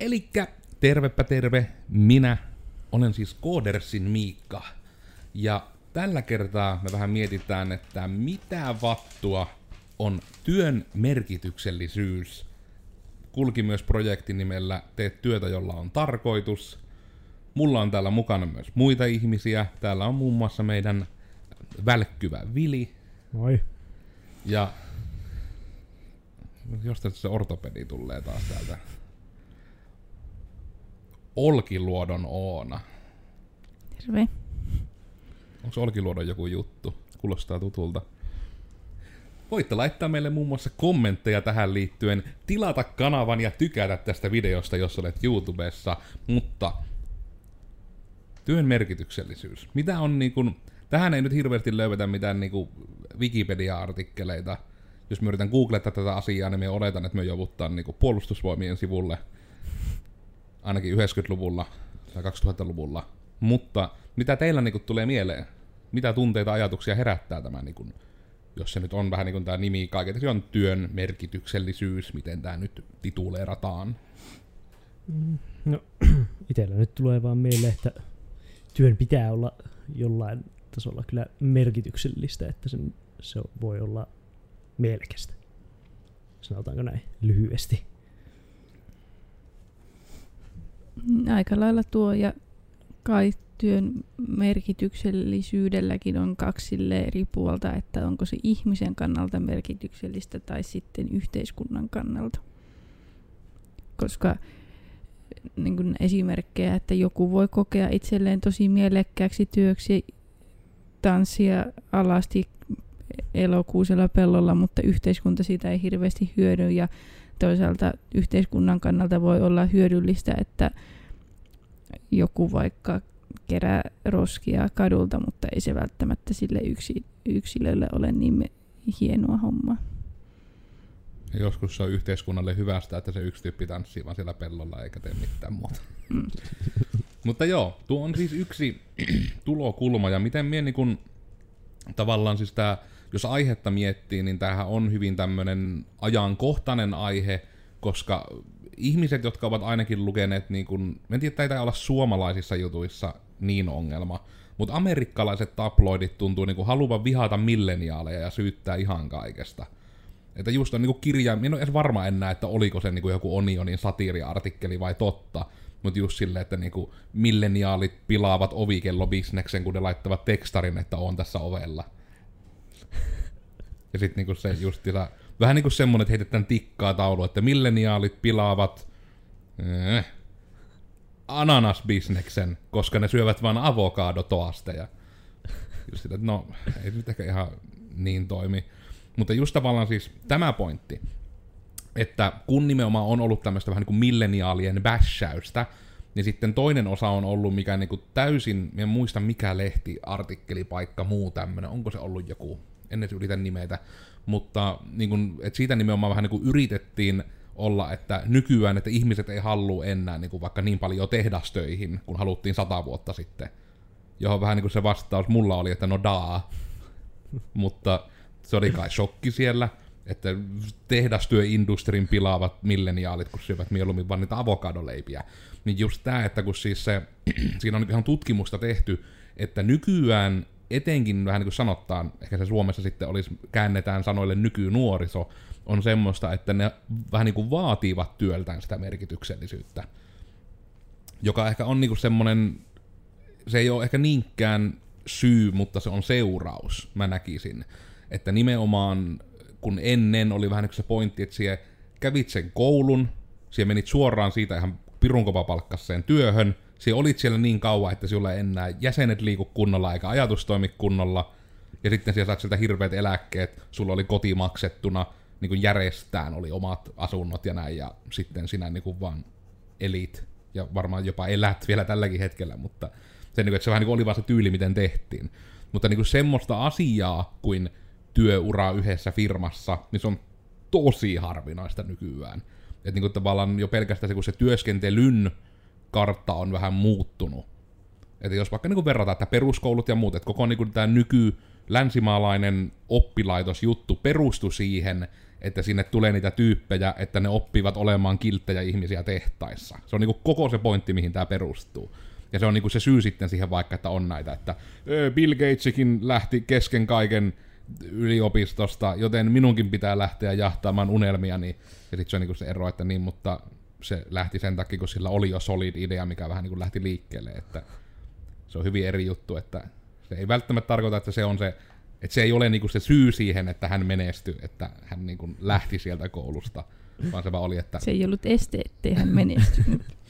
Elikkä tervepä terve, minä olen siis Koodersin Miikka. Ja tällä kertaa me vähän mietitään, että mitä vattua on työn merkityksellisyys. Kulki myös projektin nimellä Teet työtä, jolla on tarkoitus. Mulla on täällä mukana myös muita ihmisiä. Täällä on muun muassa meidän välkkyvä Vili. Moi. Ja jostain se ortopedi tulee taas täältä. Olkiluodon Oona. Terve. Onko Olkiluodon joku juttu? Kuulostaa tutulta. Voitte laittaa meille muun muassa kommentteja tähän liittyen, tilata kanavan ja tykätä tästä videosta, jos olet YouTubessa, mutta työn merkityksellisyys. Mitä on niin kun, tähän ei nyt hirveästi löydetä mitään niin Wikipedia-artikkeleita. Jos mä yritän googletta tätä asiaa, niin me oletan, että me jouduttaa niin puolustusvoimien sivulle ainakin 90-luvulla tai 2000-luvulla. Mutta mitä teillä niin tulee mieleen? Mitä tunteita, ajatuksia herättää tämä, niin kuin, jos se nyt on vähän niin kuin tämä nimi, kaiken on työn merkityksellisyys, miten tämä nyt tituleerataan? No, itsellä nyt tulee vaan mieleen, että työn pitää olla jollain tasolla kyllä merkityksellistä, että sen, se voi olla mielekästä. Sanotaanko näin lyhyesti. Aika lailla tuo ja kai työn merkityksellisyydelläkin on kaksi eri puolta, että onko se ihmisen kannalta merkityksellistä tai sitten yhteiskunnan kannalta. Koska niin kuin esimerkkejä, että joku voi kokea itselleen tosi mielekkääksi työksi tanssia alasti elokuusella pellolla, mutta yhteiskunta siitä ei hirveästi hyödy ja toisaalta yhteiskunnan kannalta voi olla hyödyllistä, että joku vaikka kerää roskia kadulta, mutta ei se välttämättä sille yksi, yksilölle ole niin hienoa hommaa. Ja joskus se on yhteiskunnalle hyvästä, että se yksi tyyppi tanssii vaan siellä pellolla eikä tee mitään muuta. Mm. Mutta joo, tuo on siis yksi tulokulma ja miten mie niin kun, tavallaan siis tää, jos aihetta miettii, niin tämähän on hyvin tämmöinen ajankohtainen aihe, koska ihmiset, jotka ovat ainakin lukeneet, niin kun, en tiedä, ei olla suomalaisissa jutuissa niin ongelma, mutta amerikkalaiset tabloidit tuntuu niin haluavan vihata milleniaaleja ja syyttää ihan kaikesta. Että just on niin kirja, en ole edes varma enää, että oliko se niin joku Onionin satiiriartikkeli vai totta, mutta just silleen, että niinku milleniaalit pilaavat ovikellobisneksen, kun ne laittavat tekstarin, että on tässä ovella. Ja sitten niinku se just vähän niinku semmonen, että heitetään tikkaa taulu, että milleniaalit pilaavat äh, ananasbisneksen, koska ne syövät vain avokadotoasteja. Just sitä, että no, ei nyt ehkä ihan niin toimi. Mutta just tavallaan siis tämä pointti, että kun nimenomaan on ollut tämmöistä vähän niin kuin milleniaalien bashäystä, niin sitten toinen osa on ollut mikä niin kuin täysin, en muista mikä lehti, artikkeli, paikka, muu tämmöinen, onko se ollut joku, en edes yritä nimetä, mutta niin kuin, että siitä nimenomaan vähän niin yritettiin olla, että nykyään, että ihmiset ei halua enää niin kuin vaikka niin paljon tehdastöihin, kun haluttiin sata vuotta sitten. Johon vähän niin se vastaus mulla oli, että no daa. Mutta se oli kai shokki siellä, että tehdastyöindustrin pilaavat milleniaalit, kun syövät mieluummin vaan niitä avokadoleipiä. Niin just tämä, että kun siis se, siinä on ihan tutkimusta tehty, että nykyään etenkin vähän niin kuin sanotaan, ehkä se Suomessa sitten olisi, käännetään sanoille nykynuoriso, on semmoista, että ne vähän niin kuin vaativat työltään sitä merkityksellisyyttä. Joka ehkä on niin kuin semmoinen, se ei ole ehkä niinkään syy, mutta se on seuraus, mä näkisin. Että nimenomaan, kun ennen oli vähän niin se pointti, että siellä kävit sen koulun, siellä menit suoraan siitä ihan pirunkovapalkkaiseen työhön, siellä olit siellä niin kauan, että sinulla ei enää jäsenet liiku kunnolla eikä ajatus toimi kunnolla, ja sitten siellä saat sieltä hirveät eläkkeet, sulla oli koti maksettuna, niin kuin järjestään oli omat asunnot ja näin, ja sitten sinä niin kuin vaan elit, ja varmaan jopa elät vielä tälläkin hetkellä, mutta se, niin kuin, että se vähän niin kuin oli vaan se tyyli, miten tehtiin. Mutta niin kuin semmoista asiaa kuin työura yhdessä firmassa, niin se on tosi harvinaista nykyään. Että niin kuin tavallaan jo pelkästään se, kun se työskentelyn kartta on vähän muuttunut. Että jos vaikka niin verrataan, että peruskoulut ja muut, että koko niin tämä nyky länsimaalainen oppilaitosjuttu perustui siihen, että sinne tulee niitä tyyppejä, että ne oppivat olemaan kilttejä ihmisiä tehtaissa. Se on niinku koko se pointti, mihin tämä perustuu. Ja se on niinku se syy sitten siihen vaikka, että on näitä, että Bill Gatesikin lähti kesken kaiken yliopistosta, joten minunkin pitää lähteä jahtaamaan unelmiani. Ja sitten se on niinku se ero, että niin, mutta se lähti sen takia, kun sillä oli jo solid idea, mikä vähän niin kuin lähti liikkeelle. Että se on hyvin eri juttu, että se ei välttämättä tarkoita, että se on se, että se ei ole niinku se syy siihen, että hän menestyi, että hän niinku lähti sieltä koulusta, vaan se vaan oli, että... Se ei ollut este, ettei hän menestynyt.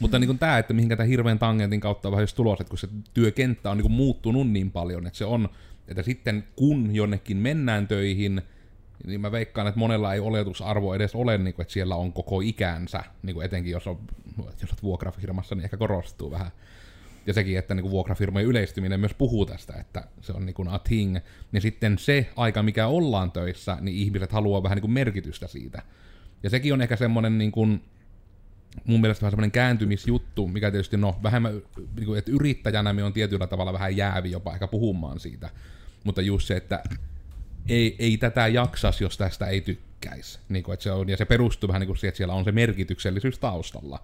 Mutta niin tämä, että mihinkä tämä hirveän tangentin kautta on vähän tulos, että kun se työkenttä on niin muuttunut niin paljon, että se on, että sitten kun jonnekin mennään töihin, niin mä veikkaan, että monella ei oletusarvo edes ole, niin kuin, että siellä on koko ikänsä, niin kuin etenkin jos on, jos on vuokrafirmassa, niin ehkä korostuu vähän. Ja sekin, että niin vuokrafirmojen yleistyminen myös puhuu tästä, että se on niin kuin a thing. Niin sitten se aika, mikä ollaan töissä, niin ihmiset haluaa vähän niin kuin merkitystä siitä. Ja sekin on ehkä semmoinen niin kuin, mun mielestä vähän semmoinen kääntymisjuttu, mikä tietysti, no, vähemmän, niin kuin, että yrittäjänä me on tietyllä tavalla vähän jäävi jopa ehkä puhumaan siitä. Mutta just se, että ei, ei tätä jaksas, jos tästä ei tykkäisi. Niin kuin, että se on, ja se perustuu vähän niin kuin siihen, että siellä on se merkityksellisyys taustalla.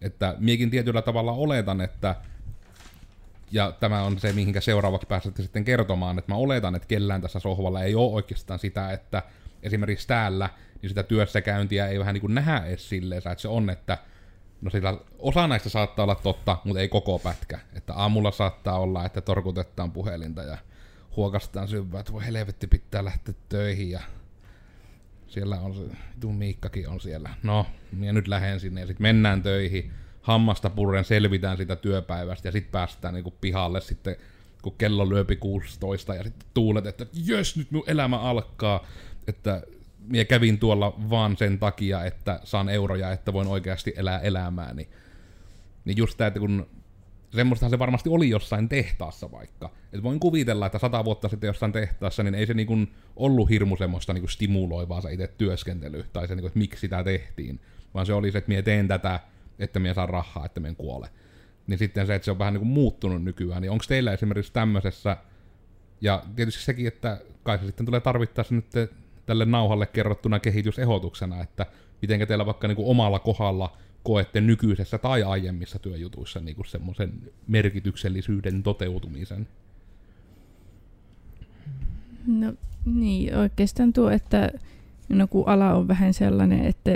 Että miekin tietyllä tavalla oletan, että ja tämä on se, mihinkä seuraavaksi pääsette sitten kertomaan, että mä oletan, että kellään tässä sohvalla ei ole oikeastaan sitä, että esimerkiksi täällä, niin sitä työssäkäyntiä ei vähän niin kuin nähdä edes silleen, että se on, että no sillä osa näistä saattaa olla totta, mutta ei koko pätkä. Että aamulla saattaa olla, että torkutetaan puhelinta ja huokastaan syvää, että voi helvetti pitää lähteä töihin ja siellä on se, tuu Miikkakin on siellä. No, ja nyt lähden sinne ja sitten mennään töihin, hammasta purren selvitään sitä työpäivästä ja sitten päästään niinku pihalle sitten, kun kello lyöpi 16 ja sitten tuulet, että jös, nyt mun elämä alkaa, että minä kävin tuolla vaan sen takia, että saan euroja, että voin oikeasti elää elämääni. Niin just tämä, että kun semmoistahan se varmasti oli jossain tehtaassa vaikka. Et voin kuvitella, että sata vuotta sitten jossain tehtaassa, niin ei se niinku ollut hirmu semmoista niinku stimuloivaa se itse työskentely, tai se, niinku, että miksi sitä tehtiin. Vaan se oli se, että minä teen tätä, että minä saan rahaa, että minä kuole. Niin sitten se, että se on vähän niinku muuttunut nykyään, niin onko teillä esimerkiksi tämmöisessä, ja tietysti sekin, että kai se sitten tulee tarvittaessa nyt tälle nauhalle kerrottuna kehitysehdotuksena, että miten teillä vaikka niinku omalla kohdalla koette nykyisessä tai aiemmissa työjutuissa niin semmoisen merkityksellisyyden toteutumisen? No niin, oikeastaan tuo, että no kun ala on vähän sellainen, että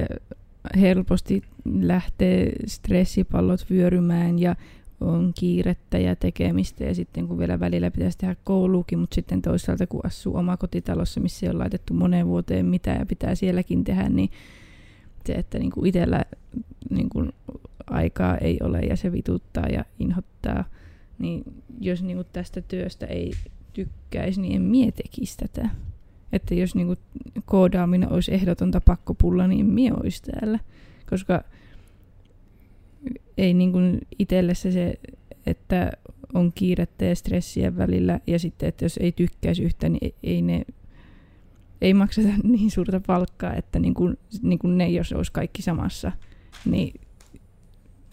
helposti lähtee stressipallot vyörymään ja on kiirettä ja tekemistä ja sitten kun vielä välillä pitäisi tehdä kouluukin, mutta sitten toisaalta kun asuu omakotitalossa, missä ei ole laitettu moneen vuoteen mitään ja pitää sielläkin tehdä, niin se, että niin kuin itsellä niin kuin aikaa ei ole ja se vituttaa ja inhottaa, niin jos niin kuin tästä työstä ei tykkäisi, niin en mie tekisi tätä. Että jos niin kuin koodaaminen olisi ehdotonta pakkopulla, niin mie olisi täällä. Koska ei niin kuin itselle se, se, että on kiirettä ja stressiä välillä ja sitten, että jos ei tykkäisi yhtä, niin ei ne ei makseta niin suurta palkkaa, että niin kuin, niin kuin ne, jos olisi kaikki samassa, niin,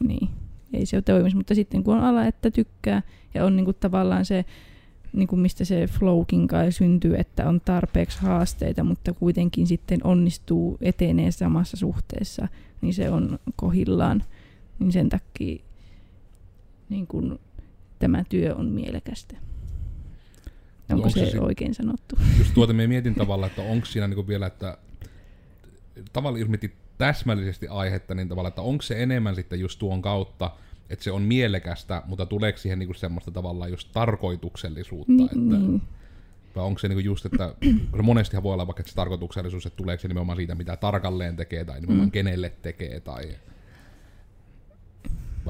niin ei se toimisi. Mutta sitten kun on ala, että tykkää ja on niin kuin tavallaan se, niin kuin mistä se flowkin kai syntyy, että on tarpeeksi haasteita, mutta kuitenkin sitten onnistuu etenee samassa suhteessa, niin se on kohillaan. Niin sen takia niin kuin, tämä työ on mielekästä. Onko, onko se, se oikein sanottu? Just tuota me mietin tavallaan, että onko siinä niinku vielä, että tavallaan jos täsmällisesti aihetta, niin tavallaan, että onko se enemmän sitten just tuon kautta, että se on mielekästä, mutta tuleeko siihen niinku semmoista tavallaan just tarkoituksellisuutta, niin, että, niin. vai onko se niinku just, että monestihan voi olla vaikka että se tarkoituksellisuus, että tuleeko se nimenomaan siitä, mitä tarkalleen tekee, tai nimenomaan mm. kenelle tekee, tai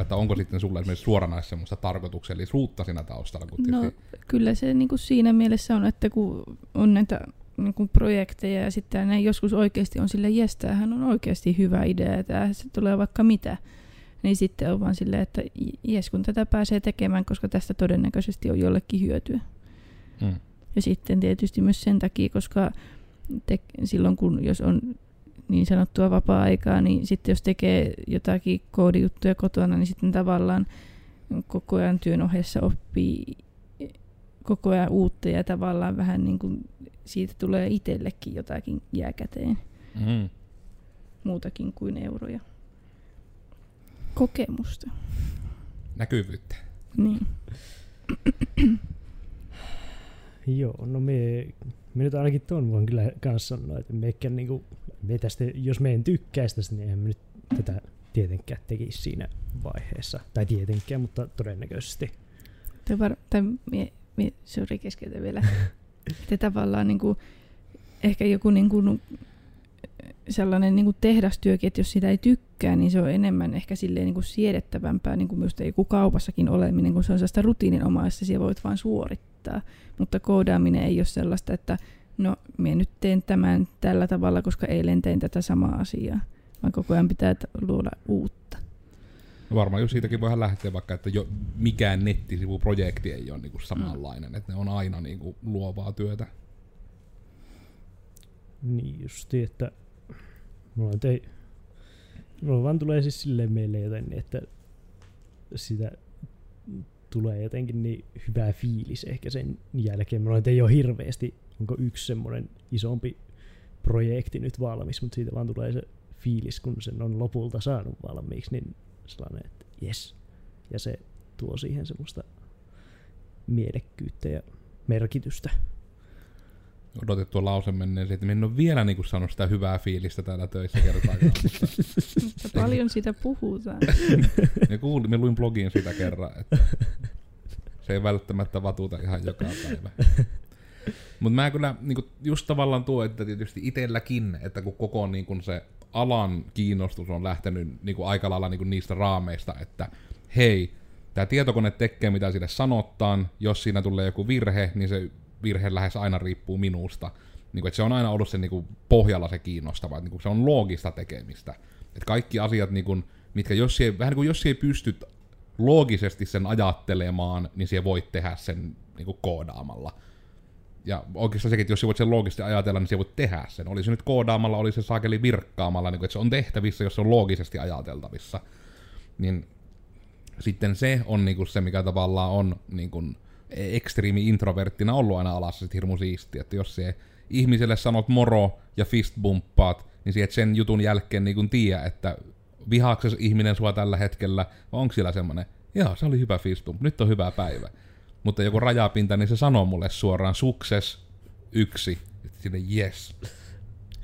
että onko sitten sulle esimerkiksi suoranaisesti semmoista tarkoituksellisuutta siinä taustalla? Kun no, kyllä se niin kuin siinä mielessä on, että kun on näitä niin kuin projekteja ja sitten ne joskus oikeasti on sille jes, hän on oikeasti hyvä idea, että se tulee vaikka mitä, niin sitten on vaan silleen, että jes, kun tätä pääsee tekemään, koska tästä todennäköisesti on jollekin hyötyä. Hmm. Ja sitten tietysti myös sen takia, koska te, silloin kun jos on niin sanottua vapaa-aikaa, niin sitten jos tekee jotakin koodijuttuja kotona, niin sitten tavallaan koko ajan työn ohessa oppii koko ajan uutta ja tavallaan vähän niin kuin siitä tulee itsellekin jotakin jääkäteen, Mm. muutakin kuin euroja. Kokemusta. Näkyvyyttä. Niin. Joo, no me, me nyt ainakin tuon voin kyllä kanssa sanoa, että mekään niinku, me tästä, jos me en tykkää tästä, niin eihän me nyt tätä tietenkään tekisi siinä vaiheessa. Tai tietenkään, mutta todennäköisesti. Tai, var, tai mie, mie, sorry vielä. että tavallaan niin kuin, ehkä joku niin kuin, sellainen niin kuin tehdastyökin, että jos sitä ei tykkää, niin se on enemmän ehkä silleen niin kuin siedettävämpää, niin kuin myös joku kaupassakin oleminen, kun se on sellaista rutiininomaista, siellä voit vain suorittaa. Mutta koodaaminen ei ole sellaista, että no, minä nyt teen tämän tällä tavalla, koska eilen tein tätä samaa asiaa, vaan koko ajan pitää luoda uutta. No varmaan jos siitäkin voidaan lähteä vaikka, että jo mikään nettisivuprojekti ei ole niinku samanlainen, että ne on aina niinku luovaa työtä. Niin justi, että mulla ei, mulla vaan tulee siis silleen meille joten, että sitä tulee jotenkin niin hyvä fiilis ehkä sen jälkeen. Mulla ei ole hirveästi, onko yksi semmoinen isompi projekti nyt valmis, mutta siitä vaan tulee se fiilis, kun sen on lopulta saanut valmiiksi, niin sellainen, että yes. Ja se tuo siihen semmoista mielekkyyttä ja merkitystä. Odotettu lause menneeseen, että minä en ole vielä niinku saanut sitä hyvää fiilistä täällä töissä kertaakaan. Mutta paljon sitä puhutaan. ja kuulin, mä luin blogin sitä kerran, että se ei välttämättä vatuta ihan joka päivä. Mutta mä kyllä niinku, just tavallaan tuo, että tietysti itselläkin, että kun koko niinku, se alan kiinnostus on lähtenyt niinku, aika lailla niinku, niistä raameista, että hei, tämä tietokone tekee mitä sille sanottaan, jos siinä tulee joku virhe, niin se virhe lähes aina riippuu minusta. Niin kuin, se on aina ollut se niin kuin, pohjalla se kiinnostava, että niin kuin, se on loogista tekemistä. Että kaikki asiat, niin kuin, mitkä jos ei, vähän niin kuin jos ei pysty loogisesti sen ajattelemaan, niin siellä voit tehdä sen niin kuin, koodaamalla. Ja oikeastaan sekin, että jos sä voit sen loogisesti ajatella, niin sä voit tehdä sen. Oli se nyt koodaamalla, oli se saakeli virkkaamalla, niin kuin, että se on tehtävissä, jos se on loogisesti ajateltavissa. Niin sitten se on niin kuin, se, mikä tavallaan on niin kuin, ekstriimi introverttina ollut aina alassa sit hirmu siistiä, että jos se ihmiselle sanot moro ja fistbumppaat, niin sieltä sen jutun jälkeen niin kun tiedä, että vihaakses ihminen sua tällä hetkellä, vai onko siellä semmonen, joo, se oli hyvä fistbump, nyt on hyvä päivä. Mutta joku rajapinta, niin se sanoo mulle suoraan sukses yksi, sinne yes,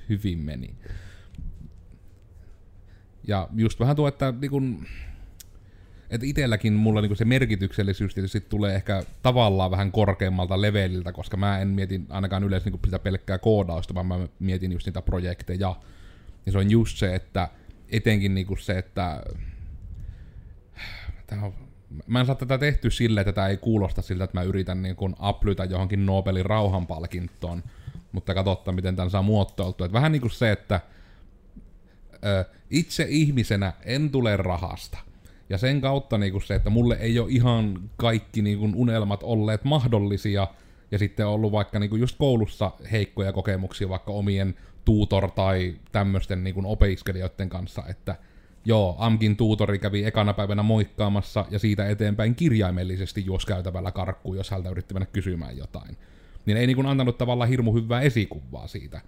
hyvin meni. Ja just vähän tuo, että niin kun, että itselläkin mulla niinku se merkityksellisyys tietysti tulee ehkä tavallaan vähän korkeammalta leveliltä, koska mä en mietin ainakaan yleensä niinku sitä pelkkää koodausta, vaan mä mietin just niitä projekteja. Ja se on just se, että etenkin niinku se, että Tää on, mä en saa tätä tehty sille, että tämä ei kuulosta siltä, että mä yritän niin kuin uplytä johonkin Nobelin rauhanpalkintoon, mutta katsotaan, miten tämän saa muotoiltua. Vähän niin kuin se, että ö, itse ihmisenä en tule rahasta. Ja sen kautta niinku se, että mulle ei ole ihan kaikki niinku unelmat olleet mahdollisia, ja sitten on ollut vaikka niinku just koulussa heikkoja kokemuksia vaikka omien tutor- tai tämmöisten niinku opiskelijoiden kanssa, että joo, Amkin tuutori kävi ekana päivänä moikkaamassa, ja siitä eteenpäin kirjaimellisesti juos käytävällä karkkuun, jos häntä yritti mennä kysymään jotain. Niin ei niinku antanut tavallaan hirmu hyvää esikuvaa siitä.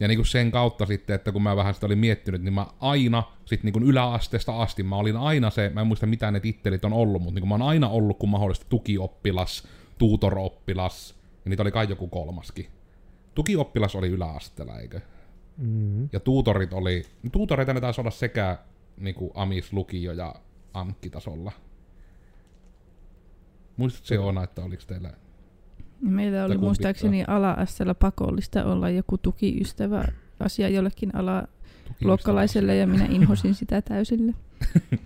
Ja niin kuin sen kautta sitten, että kun mä vähän sitä olin miettinyt, niin mä aina, sit niin kuin yläasteesta asti, mä olin aina se, mä en muista mitä ne tittelit on ollut, mutta niin kuin mä oon aina ollut kun mahdollista tukioppilas, tutoroppilas, ja niitä oli kai joku kolmaskin. Tukioppilas oli yläasteella, eikö? Mm. Ja tuutorit oli, tuutoreita ne taisi olla sekä niin kuin Amis, Lukio ja Amkki-tasolla. Muistatko se Oona, että oliko teillä Meillä oli muistaakseni ala pakollista olla joku tukiystävä asia jollekin ala luokkalaiselle ja minä inhosin sitä täysille.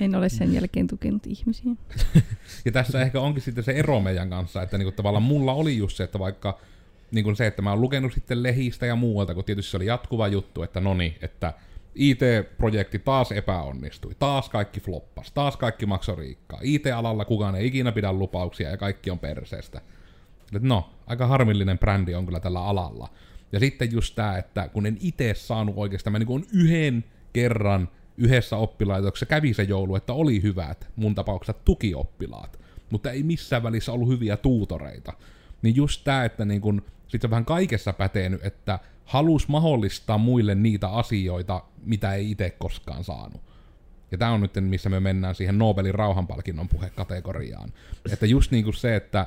En ole sen jälkeen tukenut ihmisiä. Ja tässä ehkä onkin sitten se ero meidän kanssa, että niinku tavallaan mulla oli just se, että vaikka niinku se, että mä oon lukenut sitten lehistä ja muualta, kun tietysti se oli jatkuva juttu, että no niin, että IT-projekti taas epäonnistui, taas kaikki floppas, taas kaikki maksoi riikkaa. IT-alalla kukaan ei ikinä pidä lupauksia ja kaikki on perseestä. Et no, aika harmillinen brändi on kyllä tällä alalla. Ja sitten just tää, että kun en itse saanut oikeastaan, mä niin on yhden kerran yhdessä oppilaitoksessa kävi se joulu, että oli hyvät, mun tapauksessa tukioppilaat, mutta ei missään välissä ollut hyviä tuutoreita. niin just tämä, että niin kun, sit se vähän kaikessa pätenyt, että halus mahdollistaa muille niitä asioita, mitä ei itse koskaan saanut. Ja tämä on nyt, missä me mennään siihen Nobelin rauhanpalkinnon puhekategoriaan. Että just niin kuin se, että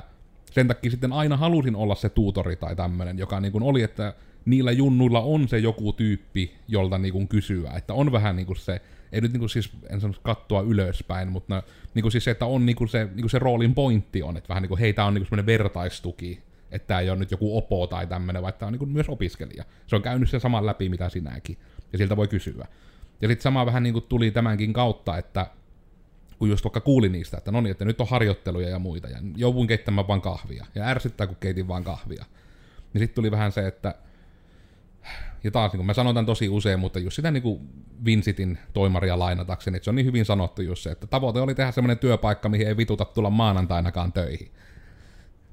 sen takia sitten aina halusin olla se tuutori tai tämmöinen, joka niin kuin oli, että niillä junnuilla on se joku tyyppi, jolta niin kuin kysyä. Että on vähän niin kuin se, ei nyt niin kuin siis, en sano katsoa ylöspäin, mutta niin kuin siis se, että on niin kuin se, niin kuin se roolin pointti on, että vähän niin kuin heitä on niin kuin semmoinen vertaistuki, että tämä ei ole nyt joku opo tai tämmöinen, vaan tämä on niin myös opiskelija. Se on käynyt sen saman läpi, mitä sinäkin, ja siltä voi kysyä. Ja sitten sama vähän niin kuin tuli tämänkin kautta, että kun just vaikka kuuli niistä, että no niin, että nyt on harjoitteluja ja muita, ja jouduin keittämään vaan kahvia, ja ärsyttää, kun keitin vaan kahvia. Niin sitten tuli vähän se, että ja taas niin kuin mä sanon tämän tosi usein, mutta just sitä niin kuin Vincitin toimaria lainatakseni, että se on niin hyvin sanottu just se, että tavoite oli tehdä semmoinen työpaikka, mihin ei vituta tulla maanantainakaan töihin.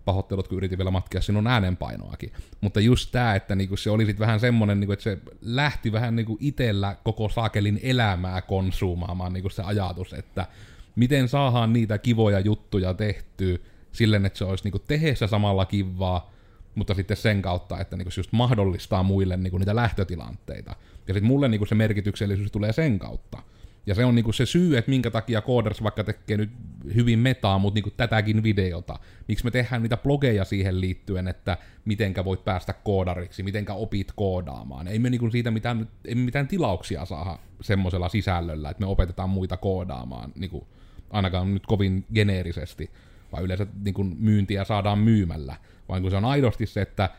Pahoittelut, kun yritin vielä matkia sinun äänenpainoakin. Mutta just tämä, että niinku se oli sit vähän semmoinen, niinku, että se lähti vähän niinku itellä koko saakelin elämää konsuumaamaan niinku se ajatus, että miten saadaan niitä kivoja juttuja tehtyä silleen, että se olisi niinku tehdessä samalla kivaa, mutta sitten sen kautta, että niinku se just mahdollistaa muille niinku niitä lähtötilanteita. Ja sitten mulle niinku se merkityksellisyys tulee sen kautta. Ja se on niinku se syy, että minkä takia Coders vaikka tekee nyt hyvin metaa, mutta niinku tätäkin videota. Miksi me tehdään niitä blogeja siihen liittyen, että mitenkä voit päästä koodariksi, mitenkä opit koodaamaan. Ei me niinku siitä mitään, ei me mitään tilauksia saa semmoisella sisällöllä, että me opetetaan muita koodaamaan, niinku, ainakaan nyt kovin geneerisesti, vaan yleensä niinku myyntiä saadaan myymällä. Vaan kun se on aidosti se, että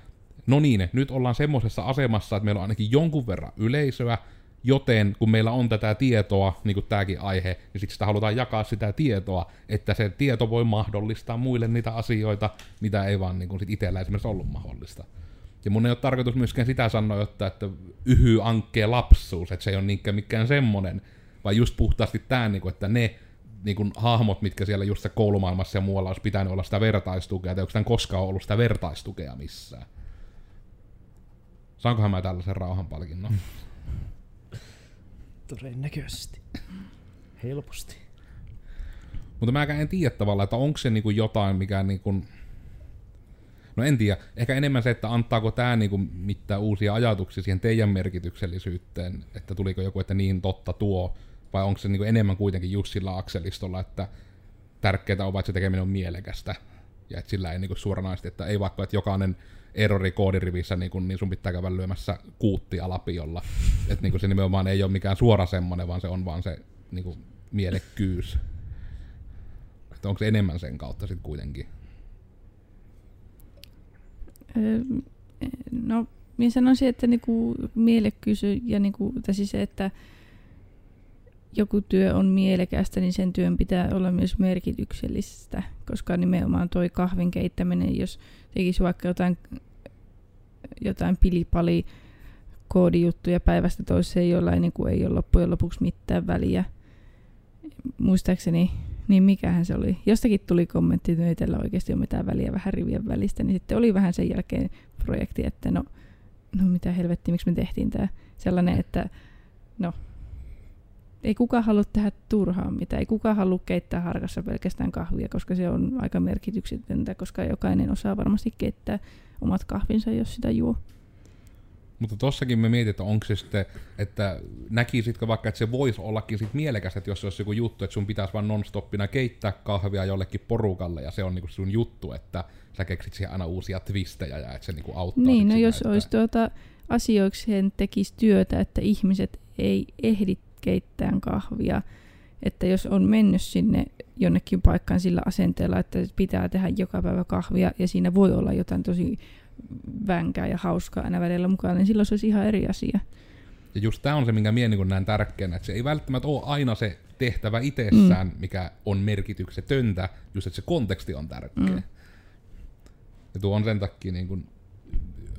no niin, nyt ollaan semmoisessa asemassa, että meillä on ainakin jonkun verran yleisöä, Joten kun meillä on tätä tietoa, niin kuin tämäkin aihe, niin sitten sitä halutaan jakaa sitä tietoa, että se tieto voi mahdollistaa muille niitä asioita, mitä ei vaan niin kuin sit itsellä esimerkiksi ollut mahdollista. Ja mun ei ole tarkoitus myöskään sitä sanoa, että, että yhy ankkee lapsuus, että se ei ole niinkään mikään semmonen, vaan just puhtaasti tämä, niin kuin, että ne niin kuin, hahmot, mitkä siellä just se koulumaailmassa ja muualla olisi pitänyt olla sitä vertaistukea, tai onko tämän koskaan ollut sitä vertaistukea missään. Saankohan mä tällaisen rauhanpalkinnon? Todennäköisesti. Helposti. Mutta mä en tiedä tavallaan, että onko se niinku jotain, mikä niinku... No en tiedä. Ehkä enemmän se, että antaako tämä niinku mitään uusia ajatuksia siihen teidän merkityksellisyyteen, että tuliko joku, että niin totta tuo, vai onko se niinku enemmän kuitenkin just sillä akselistolla, että tärkeää on, että se tekeminen on mielekästä, ja että sillä ei niinku suoranaisesti, että ei vaikka, että jokainen errori koodirivissä, niin, kun, niin sun pitää käydä lyömässä kuuttia lapiolla. Että niin se nimenomaan ei ole mikään suora semmonen, vaan se on vaan se niin kuin, mielekkyys. Että onko se enemmän sen kautta sitten kuitenkin? no, minä sanoisin, että niinku mielekkyys ja niinku, tai siis se, että joku työ on mielekästä, niin sen työn pitää olla myös merkityksellistä, koska nimenomaan toi kahvin keittäminen, jos tekisi vaikka jotain, jotain pilipali koodijuttuja päivästä toiseen, jolla niin kuin, ei ole loppujen lopuksi mitään väliä. Muistaakseni, niin mikähän se oli. Jostakin tuli kommentti, että ei tällä oikeasti ole mitään väliä vähän rivien välistä, niin sitten oli vähän sen jälkeen projekti, että no, no mitä helvettiä, miksi me tehtiin tämä sellainen, että no ei kukaan halua tehdä turhaan mitään. Ei kukaan halua keittää harkassa pelkästään kahvia, koska se on aika merkityksetöntä, koska jokainen osaa varmasti keittää omat kahvinsa, jos sitä juo. Mutta tossakin me mietit, että onko se sitten, että näkisitkö vaikka, että se voisi ollakin sit mielekästä, että jos se olisi joku juttu, että sun pitäisi vaan nonstoppina keittää kahvia jollekin porukalle, ja se on niinku sun juttu, että sä keksit siihen aina uusia twistejä, ja että se niinku auttaa Niin, no sitä, jos että... olisi tuota asioikseen tekisi työtä, että ihmiset ei ehdi keittää kahvia. Että jos on mennyt sinne jonnekin paikkaan sillä asenteella, että pitää tehdä joka päivä kahvia ja siinä voi olla jotain tosi vänkää ja hauskaa aina välillä mukaan, niin silloin se olisi ihan eri asia. Ja just tämä on se, minkä minä niin näen tärkeänä, että se ei välttämättä ole aina se tehtävä itsessään, mm. mikä on merkityksetöntä, just että se konteksti on tärkeä. Mm. Ja tuo on sen takia niin kuin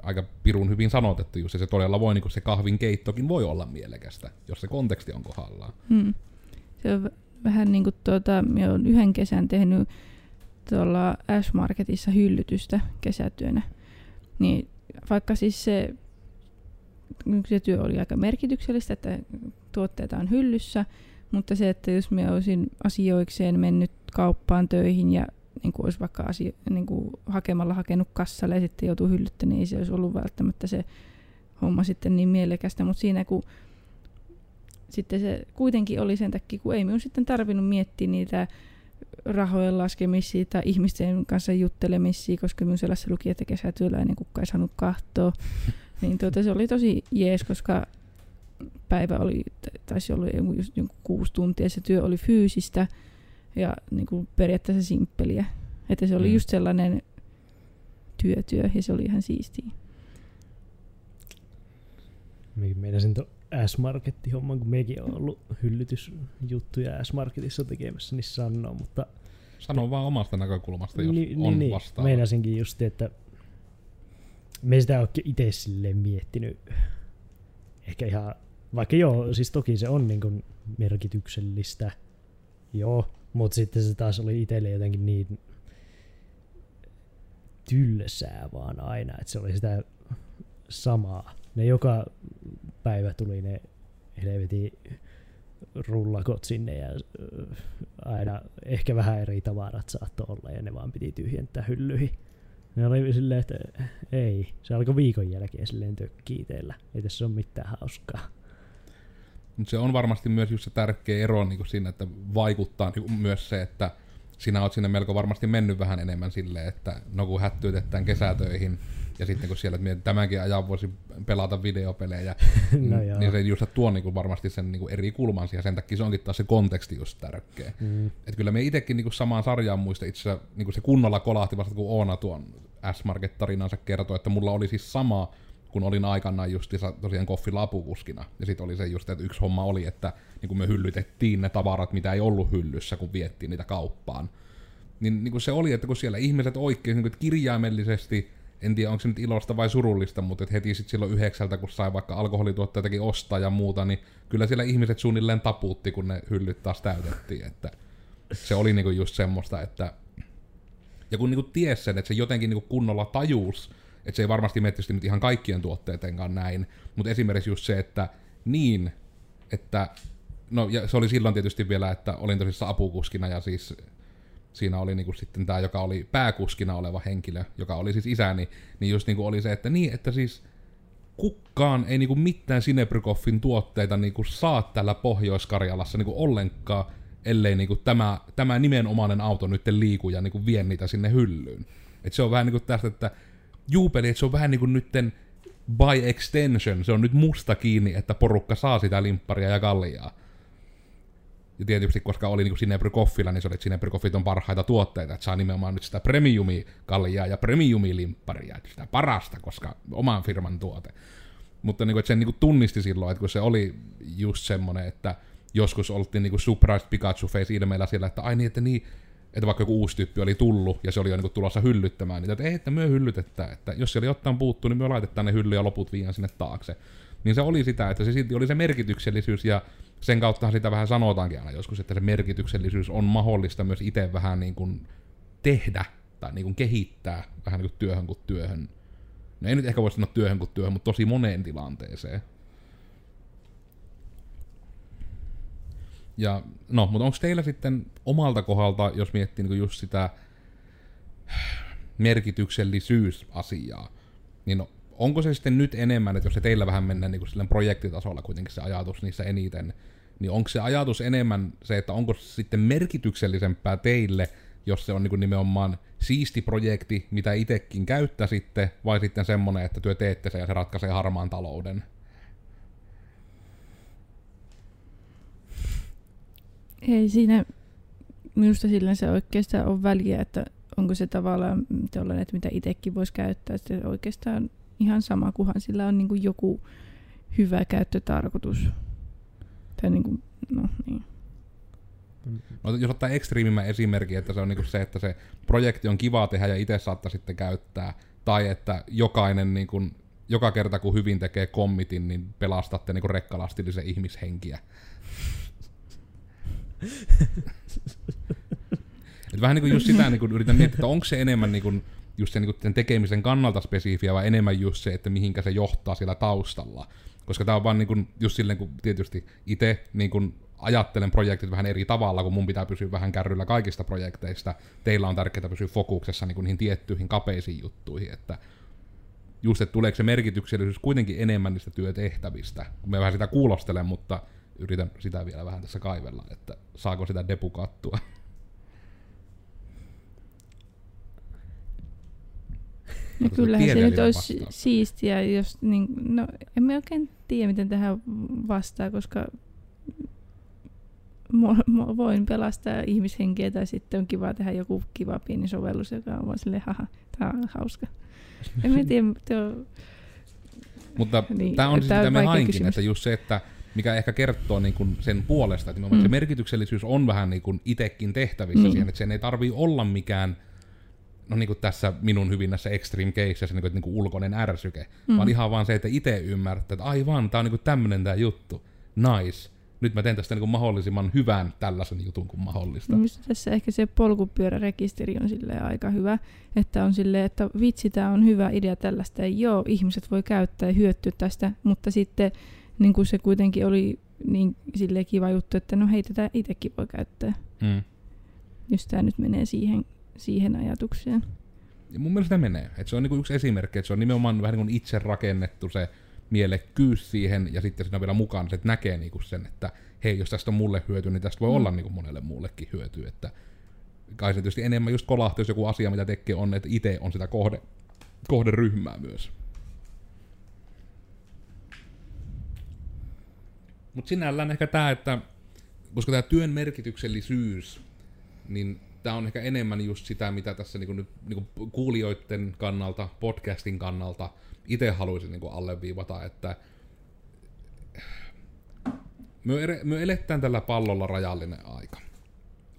aika pirun hyvin sanotettu just, se todella voi, niin se kahvin keittokin voi olla mielekästä, jos se konteksti on kohdallaan. Hmm. Se on vähän niin kuin tuota, minä olen yhden kesän tehnyt tuolla S-Marketissa hyllytystä kesätyönä. Niin vaikka siis se, se työ oli aika merkityksellistä, että tuotteita on hyllyssä, mutta se, että jos minä olisin asioikseen mennyt kauppaan töihin ja niin kuin olisi vaikka asia, niin kuin hakemalla hakenut kassalle ja sitten joutuu hyllyttämään, niin ei se olisi ollut välttämättä se homma sitten niin mielekästä, mutta siinä kun sitten se kuitenkin oli sen takia, kun ei minun sitten tarvinnut miettiä niitä rahojen laskemisia tai ihmisten kanssa juttelemisia, koska minun sellaisessa luki, että kesätyöläinen kukka ei saanut kahtoa. niin tuota, se oli tosi jees, koska päivä oli, taisi olla jonkun, just jonkun kuusi tuntia, se työ oli fyysistä ja niin kuin periaatteessa simppeliä. Että se oli Mm. just sellainen työtyö ja se oli ihan siistiä. Minä meinasin tuon S-Marketti-homman, kun mekin on ollut hyllytysjuttuja S-Marketissa tekemässä, niin sanoo, mutta Sano vaan omasta näkökulmasta, jos Ni- on niin, vastaava. Meinasinkin just, että me sitä oikein itse silleen miettinyt. Ehkä ihan, vaikka joo, siis toki se on niin kuin merkityksellistä, joo, mutta sitten se taas oli itselle jotenkin niin tylsää vaan aina, että se oli sitä samaa. Ne joka päivä tuli ne helvetin rullakot sinne ja ö, aina ehkä vähän eri tavarat saattoi olla ja ne vaan piti tyhjentää hyllyihin. Ne oli silleen, että ei. Se alkoi viikon jälkeen silleen tökkii. Ei tässä ole mitään hauskaa. Mut se on varmasti myös just se tärkeä ero niin kuin siinä, että vaikuttaa niin kuin myös se, että sinä oot sinne melko varmasti mennyt vähän enemmän silleen, että no kun hättyytetään kesätöihin, ja sitten kun siellä että tämänkin ajan voisi pelata videopelejä, No niin- joo. niin se just tuo niin kuin varmasti sen niin kuin eri kulman siihen, sen takia se onkin taas se konteksti just tärkeä. Mm. Et kyllä me itsekin niinku samaan sarjaan muista itse asiassa niinku se kunnolla kolahti vasta kun Oona tuon S-Market-tarinansa kertoi, että mulla oli siis sama, kun olin aikanaan justiinsa tosiaan koffilla apukuskina. Ja sitten oli se just, että yksi homma oli, että niin me hyllytettiin ne tavarat, mitä ei ollut hyllyssä, kun viettiin niitä kauppaan. Niin, niin kuin se oli, että kun siellä ihmiset oikein niin että kirjaimellisesti, en tiedä onko se nyt ilosta vai surullista, mutta että heti sitten silloin yhdeksältä, kun sai vaikka alkoholituotteitakin ostaa ja muuta, niin kyllä siellä ihmiset suunnilleen taputti, kun ne hyllyt taas täytettiin. Että se oli niinku just semmoista, että... Ja kun niinku ties sen, että se jotenkin niinku kunnolla tajuus, että se ei varmasti mene tietysti nyt ihan kaikkien tuotteidenkaan näin, mutta esimerkiksi just se, että niin, että... No ja se oli silloin tietysti vielä, että olin tosissaan apukuskina ja siis siinä oli niinku sitten tämä, joka oli pääkuskina oleva henkilö, joka oli siis isäni, niin just niinku oli se, että niin, että siis kukaan ei niinku mitään Sinebrykoffin tuotteita niinku saa täällä Pohjois-Karjalassa niinku ollenkaan, ellei niinku tämä, tämä nimenomainen auto nyt liiku ja niinku vie niitä sinne hyllyyn. Et se on vähän niinku tästä, että juupeli, että se on vähän niinku nytten by extension, se on nyt musta kiinni, että porukka saa sitä limpparia ja kalliaa. Ja tietysti, koska oli niinku Cinebrykoffilla, niin se oli, että Cinebrykoffit on parhaita tuotteita, että saa nimenomaan nyt sitä premiumi kalliaa ja premiumi että sitä parasta, koska oman firman tuote. Mutta niinku, että sen niinku tunnisti silloin, että kun se oli just semmonen, että joskus oltiin niinku surprised Pikachu face ilmeellä siellä, että ai niin, että niin, että vaikka joku uusi tyyppi oli tullut ja se oli jo niinku tulossa hyllyttämään niitä, että ei, että myö hyllytetään, että jos siellä jotain puuttuu, niin me laitetaan ne hylly ja loput viian sinne taakse. Niin se oli sitä, että se silti oli se merkityksellisyys ja sen kauttahan sitä vähän sanotaankin aina joskus, että se merkityksellisyys on mahdollista myös itse vähän niin kuin tehdä tai niin kuin kehittää vähän niin kuin työhön kuin työhön. No ei nyt ehkä voi sanoa työhön kuin työhön, mutta tosi moneen tilanteeseen. Ja no, mutta onko teillä sitten omalta kohdalta, jos miettii niin just sitä merkityksellisyysasiaa, niin no, onko se sitten nyt enemmän, että jos se teillä vähän mennään niin kuin projektitasolla kuitenkin se ajatus niissä eniten, niin onko se ajatus enemmän se, että onko se sitten merkityksellisempää teille, jos se on niin nimenomaan siisti projekti, mitä itsekin käyttäisitte, vai sitten semmonen, että työ teette sen ja se ratkaisee harmaan talouden? Ei siinä minusta sillä se oikeastaan on väliä, että onko se tavallaan tällainen, että mitä itsekin voisi käyttää. Se oikeastaan ihan sama, kunhan sillä on niin kuin joku hyvä käyttötarkoitus. Tai niin kuin, no niin. No, jos ottaa ekstriimimmän esimerkin, että se on niinku se, että se projekti on kiva tehdä ja itse saattaa sitten käyttää, tai että jokainen niinku, joka kerta kun hyvin tekee kommitin, niin pelastatte niinku rekkalastillisen ihmishenkiä. Et vähän niin kuin just sitä niin kuin yritän miettiä, että onko se enemmän niin kuin just sen, niin kuin sen tekemisen kannalta spesifiä vai enemmän just se, että mihinkä se johtaa siellä taustalla. Koska tämä on vaan niin kuin, just silleen, kun tietysti itse niin kuin ajattelen projektit vähän eri tavalla, kun mun pitää pysyä vähän kärryllä kaikista projekteista. Teillä on tärkeää pysyä fokuksessa niin kuin niihin tiettyihin kapeisiin juttuihin, että just, että tuleeko se merkityksellisyys kuitenkin enemmän niistä työtehtävistä. Me vähän sitä kuulostelen, mutta yritän sitä vielä vähän tässä kaivella, että saako sitä depukattua. No kyllähän se nyt olisi vastaus? siistiä, jos niin, no en mä oikein tiedä, miten tähän vastaa, koska mo- mo- voin pelastaa ihmishenkiä tai sitten on kiva tehdä joku kiva pieni sovellus, joka on vaan silleen, haha, tää on hauska. En mä tiedä, tuo, Mutta Niin, tämä on siis sitä me hainkin, kysymys. että just se, että mikä ehkä kertoo niin kuin sen puolesta, että Mm. se merkityksellisyys on vähän niin kuin itekin tehtävissä Niin. siihen, että sen ei tarvii olla mikään, no niin kuin tässä minun hyvin näissä extreme cases, niin kuin, että niin kuin ulkoinen ärsyke, Mm. mm. vaan ihan vaan se, että itse ymmärtää, että aivan, tämä on niin kuin tämmöinen tämä juttu, nice, nyt mä teen tästä niin kuin mahdollisimman hyvän tällaisen jutun kuin mahdollista. Minusta tässä ehkä se polkupyörärekisteri on silleen aika hyvä, että on silleen, että vitsi, tämä on hyvä idea tällaista, ja joo, ihmiset voi käyttää ja hyötyä tästä, mutta sitten niin kuin se kuitenkin oli niin silleen kiva juttu, että no hei, tätä itsekin voi käyttää, Mm. jos tämä nyt menee siihen, siihen ajatukseen. Ja mun mielestä menee. Et se on niinku yksi esimerkki, että se on nimenomaan vähän niin kuin itse rakennettu se mielekkyys siihen, ja sitten siinä on vielä mukaan se, että näkee niinku sen, että hei, jos tästä on mulle hyöty, niin tästä voi Mm. mm. olla niinku monelle muullekin hyöty. Että kai se tietysti enemmän just kolahti, jos joku asia, mitä tekee, on, että itse on sitä kohde, kohderyhmää myös. Mutta sinällään ehkä tämä, että koska tämä työn merkityksellisyys, niin tämä on ehkä enemmän just sitä, mitä tässä niinku nyt niinku kuulijoiden kannalta, podcastin kannalta itse haluaisin niinku alleviivata, että me, me eletään tällä pallolla rajallinen aika.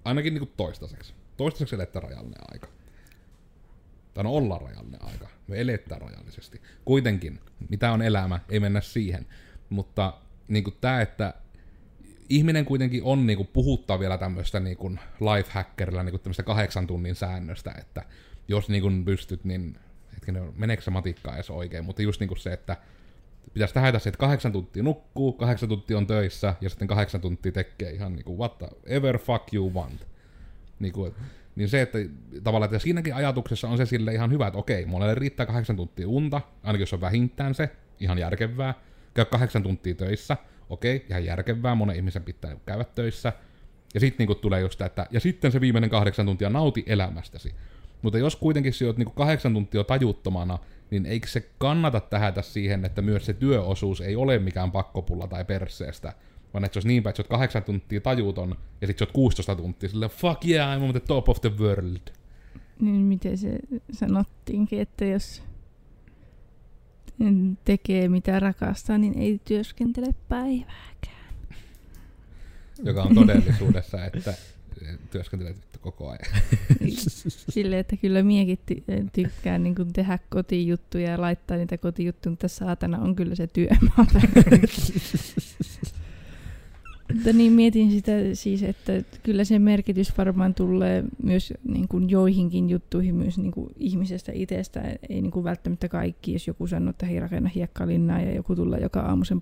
Ainakin niinku toistaiseksi. Toistaiseksi eletään rajallinen aika. Tai no ollaan rajallinen aika. Me eletään rajallisesti. Kuitenkin, mitä on elämä, ei mennä siihen. Mutta niinku tämä, että ihminen kuitenkin on niinku puhuttaa vielä tämmöistä niinku lifehackerilla niinku tämmöistä kahdeksan tunnin säännöstä, että jos niinku pystyt, niin hetkinen, meneekö se matikka edes oikein, mutta just niinku se, että pitäisi tähdätä se, että kahdeksan tuntia nukkuu, kahdeksan tuntia on töissä ja sitten kahdeksan tuntia tekee ihan niinku what the ever fuck you want. Niinku, niin se, että tavallaan että siinäkin ajatuksessa on se sille ihan hyvä, että okei, monelle riittää kahdeksan tuntia unta, ainakin jos on vähintään se, ihan järkevää. Käy kahdeksan tuntia töissä, okei, ihan järkevää, monen ihmisen pitää käydä töissä. Ja sitten niinku tulee just sitä, että ja sitten se viimeinen kahdeksan tuntia nauti elämästäsi. Mutta jos kuitenkin sä oot niinku kahdeksan tuntia tajuttomana, niin eikö se kannata tähätä siihen, että myös se työosuus ei ole mikään pakkopulla tai perseestä, vaan että se olisi niin päin, että sä oot kahdeksan tuntia tajuton, ja sitten sä oot 16 tuntia silleen, fuck yeah, I'm on the top of the world. Niin miten se sanottiinkin, että jos tekee mitä rakastaa, niin ei työskentele päivääkään. Joka on todellisuudessa, että työskentelet vittu koko ajan. Silleen, että kyllä miekin ty- tykkään niin kuin tehdä kotijuttuja ja laittaa niitä kotijuttuja, mutta saatana on kyllä se työmaa. Mutta niin mietin sitä siis, että kyllä se merkitys varmaan tulee myös niin kuin joihinkin juttuihin myös niin kuin ihmisestä itsestä. Ei niin kuin välttämättä kaikki, jos joku sanoo, että hei rakenna hiekkalinnaa ja joku tulee joka aamu sen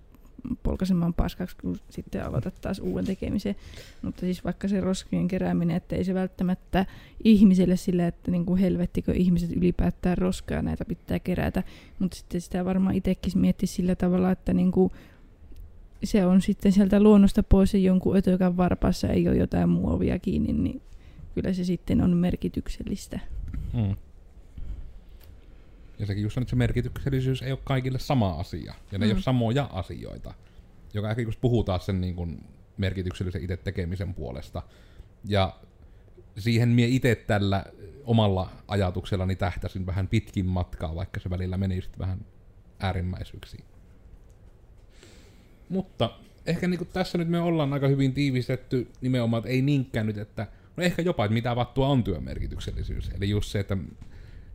polkaisemaan paskaksi, kun sitten aloitat taas uuden tekemisen. Mutta siis vaikka se roskien kerääminen, että ei se välttämättä ihmiselle sillä, että niin kuin helvettikö ihmiset ylipäätään roskaa näitä pitää kerätä. Mutta sitten sitä varmaan itsekin miettii sillä tavalla, että niin kuin se on sitten sieltä luonnosta pois ja jonkun ötökän varpassa ei ole jotain muovia kiinni, niin kyllä se sitten on merkityksellistä. Mm. Ja sekin just on, että se merkityksellisyys ei ole kaikille sama asia. Ja ne mm. ei Mm. ole samoja asioita. Joka ehkä just puhutaan sen niin kuin merkityksellisen itse tekemisen puolesta. Ja siihen mie itse tällä omalla ajatuksellani tähtäsin vähän pitkin matkaa, vaikka se välillä meni sitten vähän äärimmäisyyksiin. Mutta ehkä niin tässä nyt me ollaan aika hyvin tiivistetty nimenomaan, että ei niinkään nyt, että no ehkä jopa, että mitä vattua on työn merkityksellisyys. Eli just se, että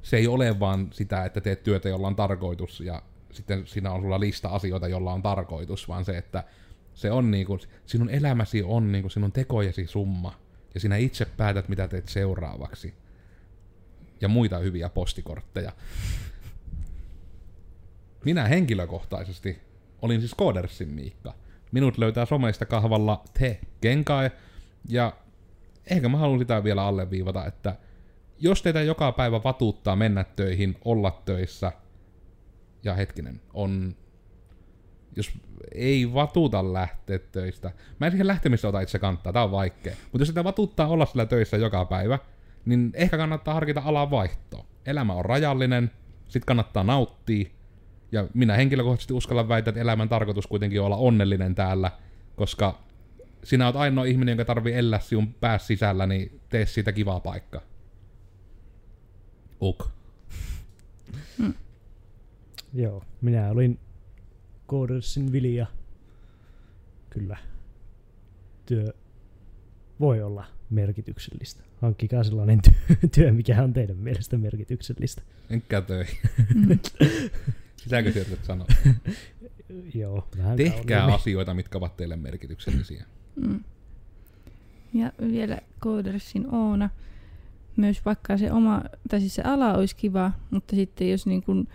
se ei ole vaan sitä, että teet työtä, jolla on tarkoitus, ja sitten siinä on sulla lista asioita, jolla on tarkoitus, vaan se, että se on niinku, sinun elämäsi on niinku sinun tekojesi summa, ja sinä itse päätät, mitä teet seuraavaksi. Ja muita hyviä postikortteja. Minä henkilökohtaisesti olin siis Codersin Miikka. Minut löytää someista kahvalla te kenkae. Ja ehkä mä haluan sitä vielä alleviivata, että jos teitä joka päivä vatuuttaa mennä töihin, olla töissä, ja hetkinen, on jos ei vatuuta lähteä töistä. Mä en siihen lähtemistä ota itse kantaa, tää on vaikea. Mutta jos sitä vatuuttaa olla sillä töissä joka päivä, niin ehkä kannattaa harkita alan vaihtoa. Elämä on rajallinen, sit kannattaa nauttia. Ja minä henkilökohtaisesti uskallan väittää, että elämän tarkoitus kuitenkin on olla onnellinen täällä, koska sinä oot ainoa ihminen, jonka tarvii elää sinun päässä sisällä, niin tee siitä kivaa paikka. Uk. Joo, minä olin Codersin Vilja. Kyllä. Työ voi olla merkityksellistä. Hankkikaa sellainen työ, työ mikä on teidän mielestä merkityksellistä. Enkä töihin. Sitäkö sieltä sanoa? Joo, vähän Tehkää kauniimmin. asioita, mitkä ovat teille merkityksellisiä. Mm. Ja vielä Codersin Oona. Myös vaikka se oma, tai siis se ala olisi kiva, mutta sitten jos niin kun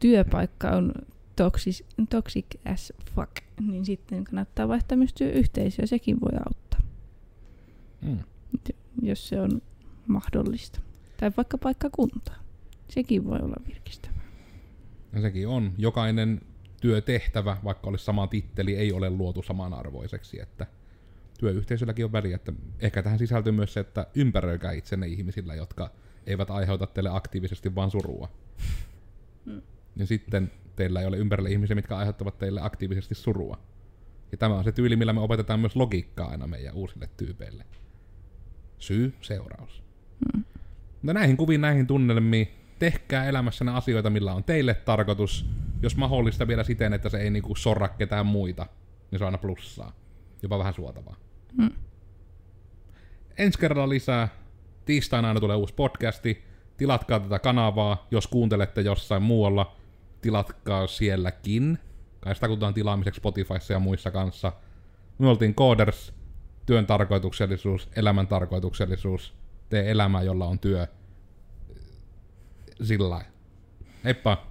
työpaikka on toxic, toxic as fuck, niin sitten kannattaa vaihtaa myös työyhteisöä, sekin voi auttaa, Mm. jos se on mahdollista. Tai vaikka paikkakuntaa. Sekin voi olla virkistävää. Sekin on. Jokainen työtehtävä, vaikka olisi sama titteli, ei ole luotu samanarvoiseksi, että työyhteisölläkin on väliä, että ehkä tähän sisältyy myös se, että ympäröikää itsenne ihmisillä, jotka eivät aiheuta teille aktiivisesti vaan surua. Mm. Ja sitten teillä ei ole ympärillä ihmisiä, mitkä aiheuttavat teille aktiivisesti surua. Ja tämä on se tyyli, millä me opetetaan myös logiikkaa aina meidän uusille tyypeille. Syy, seuraus. Mm. No näihin kuviin, näihin tunnelmiin, tehkää elämässänne asioita, millä on teille tarkoitus. Jos mahdollista vielä siten, että se ei niinku sorra ketään muita, niin se on aina plussaa. Jopa vähän suotavaa. Mm. Ensi kerralla lisää. Tiistaina aina tulee uusi podcasti. Tilatkaa tätä kanavaa, jos kuuntelette jossain muualla. Tilatkaa sielläkin. Kai sitä kutsutaan tilaamiseksi Spotifyssa ja muissa kanssa. Me oltiin Coders, työn tarkoituksellisuus, elämän tarkoituksellisuus. Tee elämää, jolla on työ. Sillä lailla. Heippa!